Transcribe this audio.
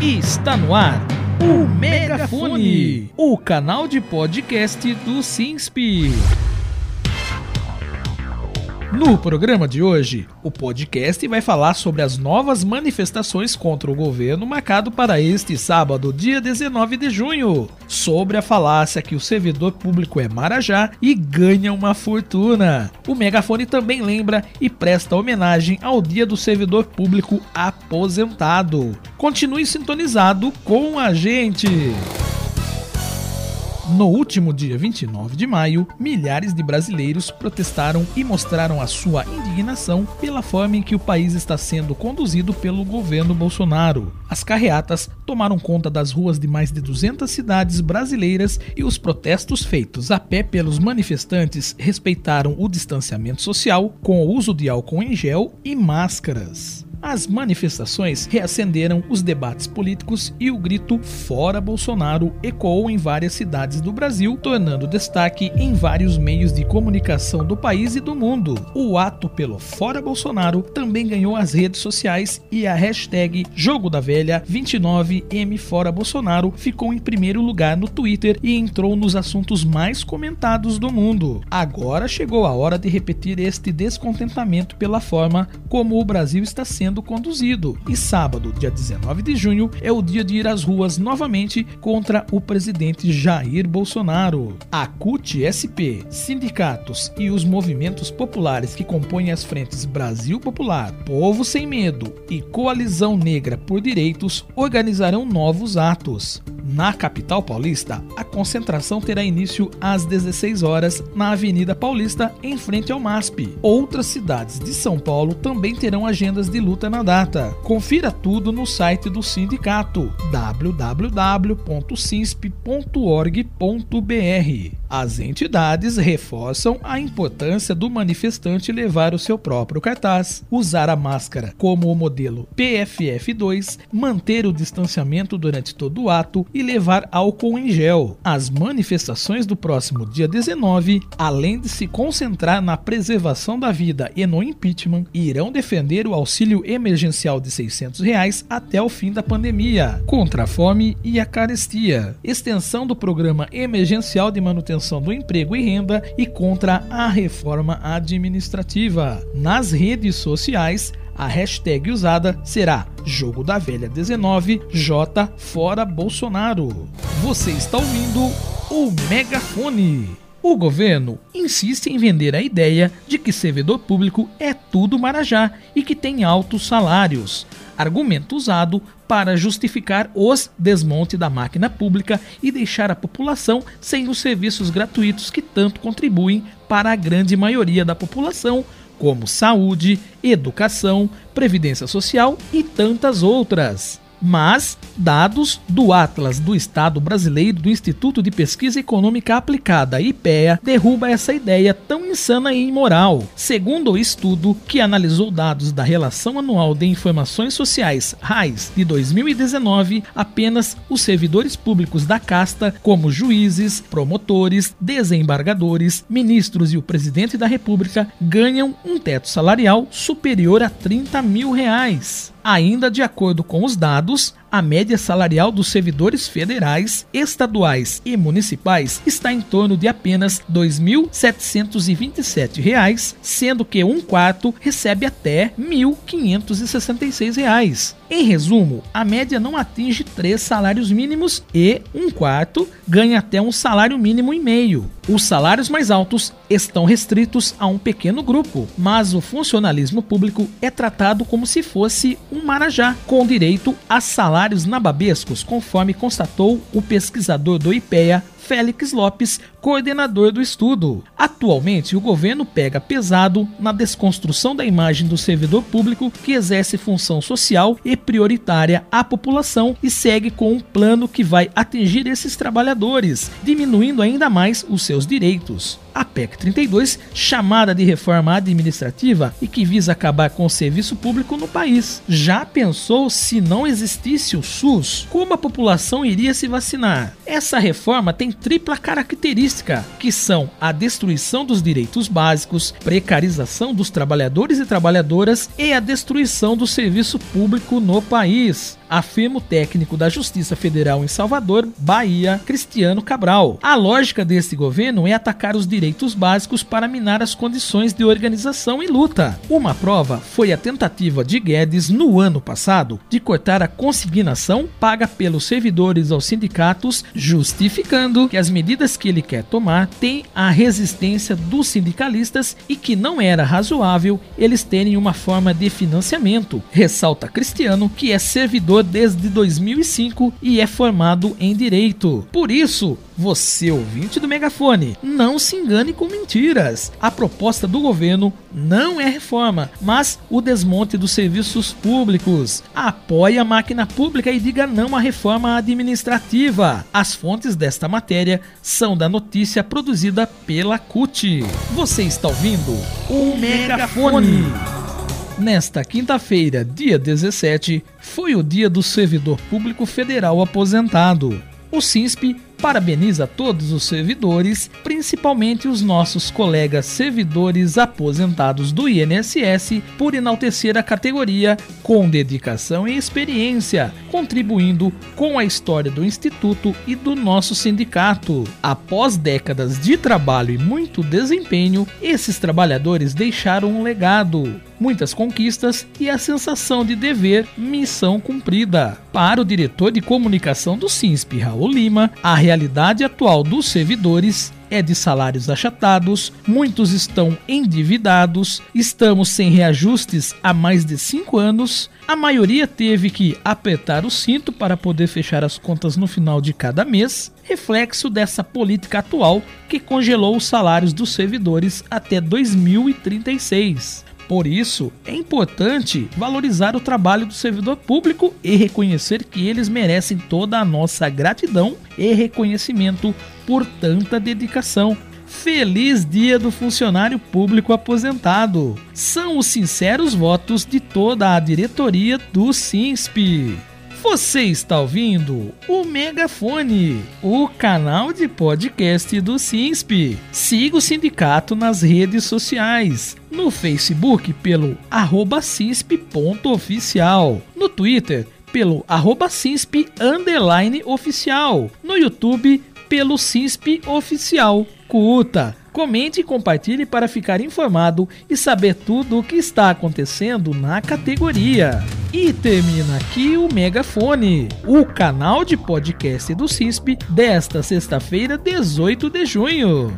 Está no ar o Megafone, o canal de podcast do Sinsp. No programa de hoje, o podcast vai falar sobre as novas manifestações contra o governo marcado para este sábado, dia 19 de junho, sobre a falácia que o servidor público é marajá e ganha uma fortuna. O megafone também lembra e presta homenagem ao Dia do Servidor Público Aposentado. Continue sintonizado com a gente. No último dia 29 de maio, milhares de brasileiros protestaram e mostraram a sua indignação pela forma em que o país está sendo conduzido pelo governo Bolsonaro. As carreatas tomaram conta das ruas de mais de 200 cidades brasileiras e os protestos feitos a pé pelos manifestantes respeitaram o distanciamento social com o uso de álcool em gel e máscaras. As manifestações reacenderam os debates políticos e o grito Fora Bolsonaro ecoou em várias cidades do Brasil, tornando destaque em vários meios de comunicação do país e do mundo. O ato pelo Fora Bolsonaro também ganhou as redes sociais e a hashtag Jogo da Velha 29M Fora Bolsonaro ficou em primeiro lugar no Twitter e entrou nos assuntos mais comentados do mundo. Agora chegou a hora de repetir este descontentamento pela forma como o Brasil está sendo sendo conduzido. E sábado, dia 19 de junho, é o dia de ir às ruas novamente contra o presidente Jair Bolsonaro. A CUT-SP, sindicatos e os movimentos populares que compõem as frentes Brasil Popular, Povo Sem Medo e Coalizão Negra por Direitos organizarão novos atos. Na capital paulista, a concentração terá início às 16 horas na Avenida Paulista, em frente ao MASP. Outras cidades de São Paulo também terão agendas de luta na data. Confira tudo no site do sindicato www.cinsp.org.br. As entidades reforçam a importância do manifestante levar o seu próprio cartaz, usar a máscara como o modelo PFF2, manter o distanciamento durante todo o ato e levar álcool em gel. As manifestações do próximo dia 19, além de se concentrar na preservação da vida e no impeachment, irão defender o auxílio emergencial de 600 reais até o fim da pandemia, contra a fome e a carestia, extensão do programa emergencial de manutenção do emprego e renda e contra a reforma administrativa. Nas redes sociais, a hashtag usada será Jogo da Velha 19 J Fora Bolsonaro. Você está ouvindo o Megafone. O governo insiste em vender a ideia de que servidor público é tudo marajá e que tem altos salários, argumento usado para justificar os desmonte da máquina pública e deixar a população sem os serviços gratuitos que tanto contribuem para a grande maioria da população, como saúde, educação, previdência social e tantas outras. Mas dados do Atlas do Estado Brasileiro do Instituto de Pesquisa Econômica Aplicada, IPEA, derruba essa ideia tão insana e imoral. Segundo o estudo, que analisou dados da Relação Anual de Informações Sociais, RAIS, de 2019, apenas os servidores públicos da casta, como juízes, promotores, desembargadores, ministros e o presidente da República, ganham um teto salarial superior a 30 mil reais. Ainda de acordo com os dados, a média salarial dos servidores federais, estaduais e municipais está em torno de apenas R$ 2.727, sendo que um quarto recebe até R$ 1.566. Em resumo, a média não atinge três salários mínimos e um quarto ganha até um salário mínimo e meio. Os salários mais altos estão restritos a um pequeno grupo, mas o funcionalismo público é tratado como se fosse um marajá, com direito a salários nababescos, conforme constatou o pesquisador do IPEA, Félix Lopes, coordenador do estudo. Atualmente, o governo pega pesado na desconstrução da imagem do servidor público que exerce função social e prioritária à população e segue com um plano que vai atingir esses trabalhadores, diminuindo ainda mais os seus direitos a PEC 32, chamada de reforma administrativa e que visa acabar com o serviço público no país. Já pensou se não existisse o SUS? Como a população iria se vacinar? Essa reforma tem tripla característica, que são a destruição dos direitos básicos, precarização dos trabalhadores e trabalhadoras e a destruição do serviço público no país. Afirma o técnico da Justiça Federal em Salvador, Bahia, Cristiano Cabral. A lógica deste governo é atacar os direitos básicos para minar as condições de organização e luta. Uma prova foi a tentativa de Guedes, no ano passado, de cortar a consignação paga pelos servidores aos sindicatos, justificando que as medidas que ele quer tomar têm a resistência dos sindicalistas e que não era razoável eles terem uma forma de financiamento. Ressalta Cristiano, que é servidor desde 2005 e é formado em direito. Por isso, você ouvinte do megafone, não se engane com mentiras. A proposta do governo não é reforma, mas o desmonte dos serviços públicos. Apoie a máquina pública e diga não à reforma administrativa. As fontes desta matéria são da notícia produzida pela CUT. Você está ouvindo o megafone. Nesta quinta-feira, dia 17, foi o dia do servidor público federal aposentado. O SINSP parabeniza todos os servidores, principalmente os nossos colegas servidores aposentados do INSS, por enaltecer a categoria com dedicação e experiência, contribuindo com a história do Instituto e do nosso sindicato. Após décadas de trabalho e muito desempenho, esses trabalhadores deixaram um legado, muitas conquistas e a sensação de dever, missão cumprida. Para o diretor de comunicação do SINSP, Raul Lima, a realidade atual dos servidores é de salários achatados, muitos estão endividados, estamos sem reajustes há mais de cinco anos, a maioria teve que apertar o cinto para poder fechar as contas no final de cada mês, reflexo dessa política atual que congelou os salários dos servidores até 2036. Por isso, é importante valorizar o trabalho do servidor público e reconhecer que eles merecem toda a nossa gratidão e reconhecimento por tanta dedicação. Feliz Dia do Funcionário Público Aposentado! São os sinceros votos de toda a diretoria do SINSP. Você está ouvindo o Megafone, o canal de podcast do SINSP. Siga o sindicato nas redes sociais. No Facebook pelo arroba No Twitter pelo arroba oficial. No YouTube pelo CISP Oficial. Curta, comente e compartilhe para ficar informado e saber tudo o que está acontecendo na categoria. E termina aqui o Megafone, o canal de podcast do CISP desta sexta-feira, 18 de junho.